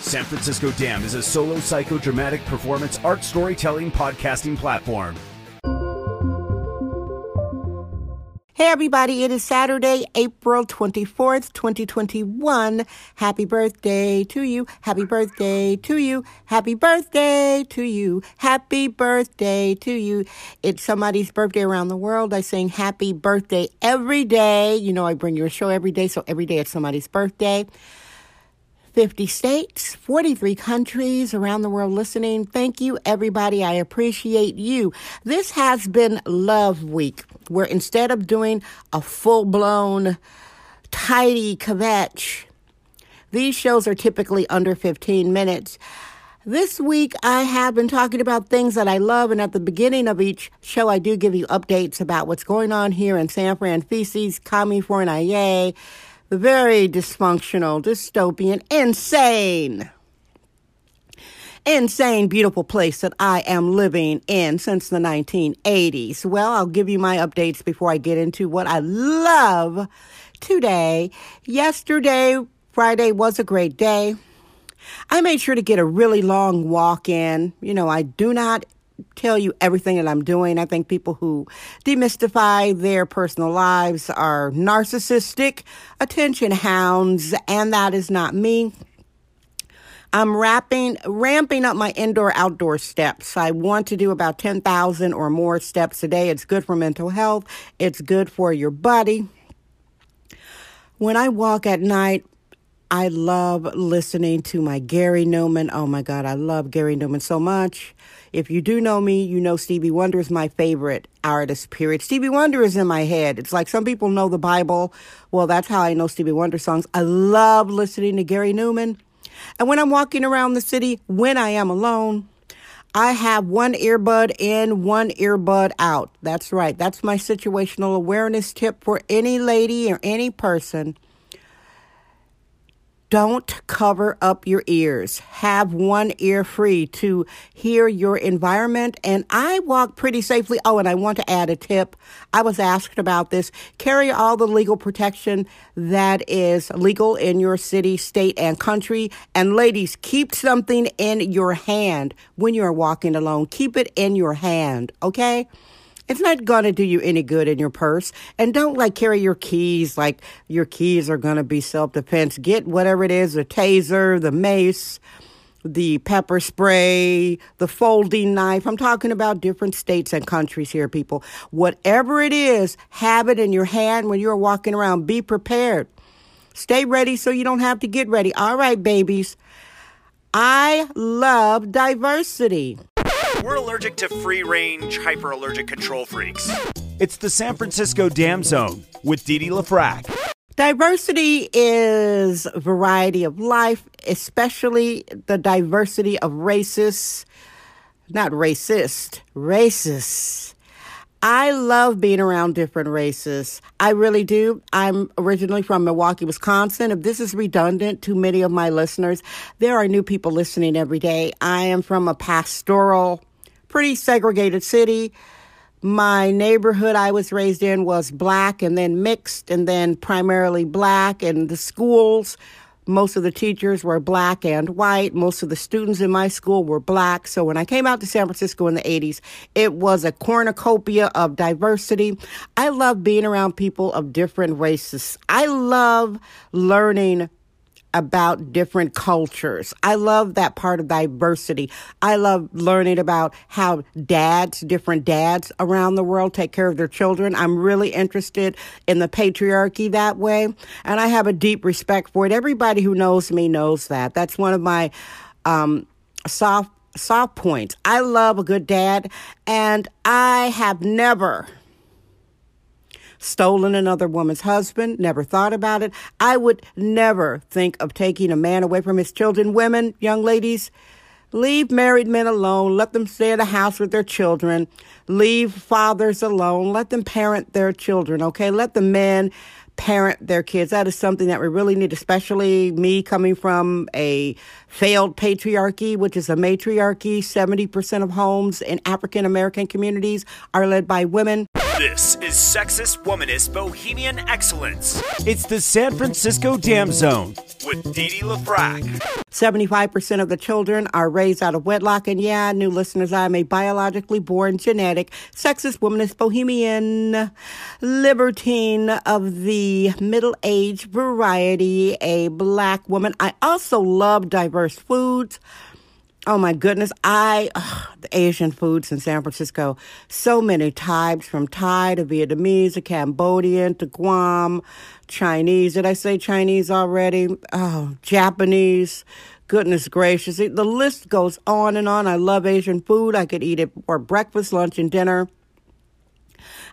San Francisco Dam is a solo psychodramatic performance art storytelling podcasting platform. Hey everybody, it is Saturday, April 24th, 2021. Happy birthday to you. Happy birthday to you. Happy birthday to you. Happy birthday to you. It's somebody's birthday around the world. I sing happy birthday every day. You know, I bring you a show every day, so every day it's somebody's birthday. 50 states, 43 countries around the world listening. Thank you, everybody. I appreciate you. This has been Love Week, where instead of doing a full blown, tidy kvetch, these shows are typically under 15 minutes. This week, I have been talking about things that I love, and at the beginning of each show, I do give you updates about what's going on here in San Fran Feces, California, the very dysfunctional, dystopian, insane, insane, beautiful place that I am living in since the 1980s. Well, I'll give you my updates before I get into what I love today. Yesterday, Friday, was a great day. I made sure to get a really long walk in. You know, I do not tell you everything that I'm doing. I think people who demystify their personal lives are narcissistic, attention hounds, and that is not me. I'm wrapping, ramping up my indoor outdoor steps. I want to do about 10,000 or more steps a day. It's good for mental health. It's good for your body. When I walk at night, I love listening to my Gary Numan. Oh my God, I love Gary Numan so much. If you do know me, you know Stevie Wonder is my favorite artist, period. Stevie Wonder is in my head. It's like some people know the Bible. Well, that's how I know Stevie Wonder songs. I love listening to Gary Numan. And when I'm walking around the city, when I am alone, I have one earbud in, one earbud out. That's right. That's my situational awareness tip for any lady or any person don't cover up your ears. Have one ear free to hear your environment. And I walk pretty safely. Oh, and I want to add a tip. I was asked about this. Carry all the legal protection that is legal in your city, state, and country. And ladies, keep something in your hand when you're walking alone. Keep it in your hand, okay? It's not going to do you any good in your purse. And don't like carry your keys like your keys are going to be self defense. Get whatever it is the taser, the mace, the pepper spray, the folding knife. I'm talking about different states and countries here, people. Whatever it is, have it in your hand when you're walking around. Be prepared. Stay ready so you don't have to get ready. All right, babies. I love diversity. We're allergic to free range, hyper allergic control freaks. It's the San Francisco Dam Zone with Didi LaFrac. Diversity is variety of life, especially the diversity of races, not racist, racist. I love being around different races. I really do. I'm originally from Milwaukee, Wisconsin. If this is redundant to many of my listeners, there are new people listening every day. I am from a pastoral pretty segregated city. My neighborhood I was raised in was black and then mixed and then primarily black. And the schools, most of the teachers were black and white. Most of the students in my school were black. So when I came out to San Francisco in the 80s, it was a cornucopia of diversity. I love being around people of different races. I love learning about different cultures. I love that part of diversity. I love learning about how dads, different dads around the world take care of their children. I'm really interested in the patriarchy that way. And I have a deep respect for it. Everybody who knows me knows that. That's one of my um, soft soft points. I love a good dad and I have never stolen another woman's husband, never thought about it. I would never think of taking a man away from his children. Women, young ladies, Leave married men alone. Let them stay at the house with their children. Leave fathers alone. Let them parent their children, okay? Let the men parent their kids. That is something that we really need, especially me coming from a failed patriarchy, which is a matriarchy. 70% of homes in African American communities are led by women. This is Sexist Womanist Bohemian Excellence. It's the San Francisco Dam Zone with Dee Dee LaFrac. 75% of the children are raised out of wedlock. And yeah, new listeners, I am a biologically born genetic, sexist, womanist, bohemian, libertine of the middle age variety, a black woman. I also love diverse foods. Oh my goodness, I ugh, the Asian foods in San Francisco. So many types from Thai to Vietnamese to Cambodian to Guam, Chinese. Did I say Chinese already? Oh, Japanese. Goodness gracious. The list goes on and on. I love Asian food. I could eat it for breakfast, lunch, and dinner.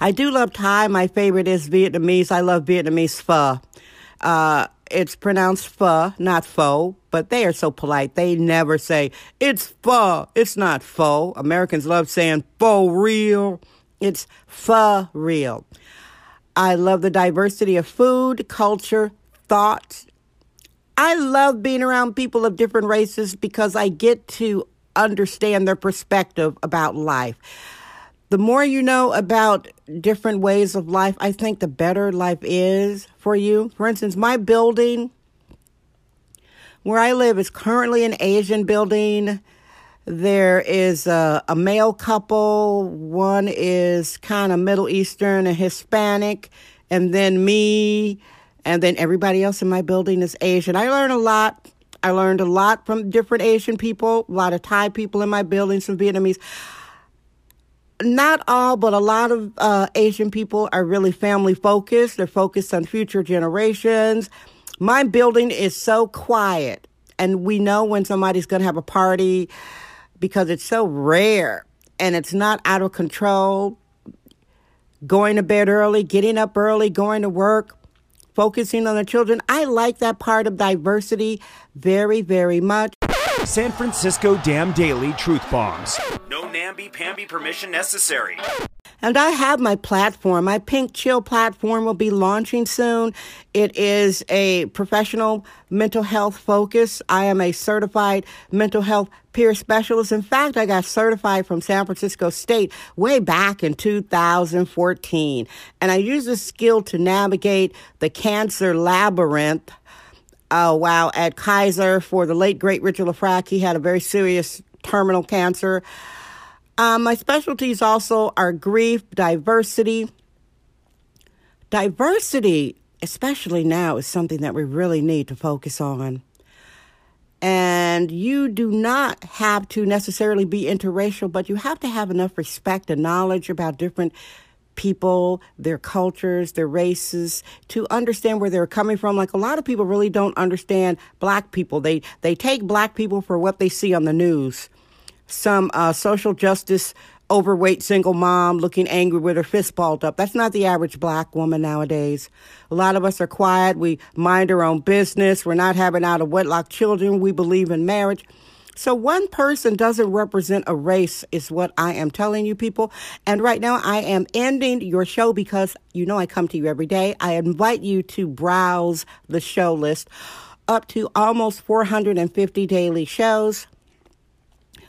I do love Thai. My favorite is Vietnamese. I love Vietnamese pho. Uh, it's pronounced pho, not pho, but they are so polite. They never say, it's pho. It's not pho. Americans love saying pho real. It's pho real. I love the diversity of food, culture, thought. I love being around people of different races because I get to understand their perspective about life the more you know about different ways of life, I think the better life is for you. For instance, my building where I live is currently an Asian building. There is a, a male couple, one is kind of Middle Eastern and Hispanic, and then me, and then everybody else in my building is Asian. I learned a lot. I learned a lot from different Asian people, a lot of Thai people in my building, some Vietnamese not all, but a lot of uh, Asian people are really family focused. They're focused on future generations. My building is so quiet, and we know when somebody's going to have a party because it's so rare and it's not out of control. Going to bed early, getting up early, going to work, focusing on the children. I like that part of diversity very, very much. San Francisco Dam Daily Truth Bombs. No namby-pamby permission necessary. And I have my platform. My Pink Chill platform will be launching soon. It is a professional mental health focus. I am a certified mental health peer specialist. In fact, I got certified from San Francisco State way back in 2014. And I use this skill to navigate the cancer labyrinth uh, while at Kaiser for the late great Richard Lafrac. He had a very serious terminal cancer. Um, my specialties also are grief, diversity. Diversity, especially now, is something that we really need to focus on. And you do not have to necessarily be interracial, but you have to have enough respect and knowledge about different people, their cultures, their races, to understand where they're coming from. Like a lot of people really don't understand black people. They they take black people for what they see on the news. Some uh, social justice overweight single mom looking angry with her fist balled up. That's not the average black woman nowadays. A lot of us are quiet. We mind our own business. We're not having out of wedlock children. We believe in marriage. So one person doesn't represent a race is what I am telling you people. And right now I am ending your show because you know I come to you every day. I invite you to browse the show list up to almost 450 daily shows.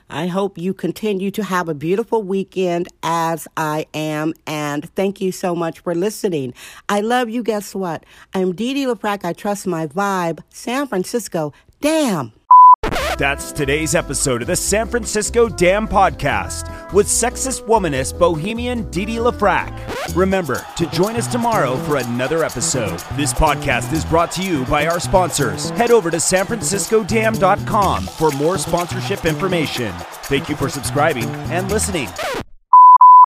I hope you continue to have a beautiful weekend as I am. And thank you so much for listening. I love you. Guess what? I'm Dee Dee LaFrac. I trust my vibe. San Francisco. Damn. That's today's episode of the San Francisco Dam Podcast with sexist womanist bohemian Didi LaFrac. Remember to join us tomorrow for another episode. This podcast is brought to you by our sponsors. Head over to sanfranciscodam.com for more sponsorship information. Thank you for subscribing and listening.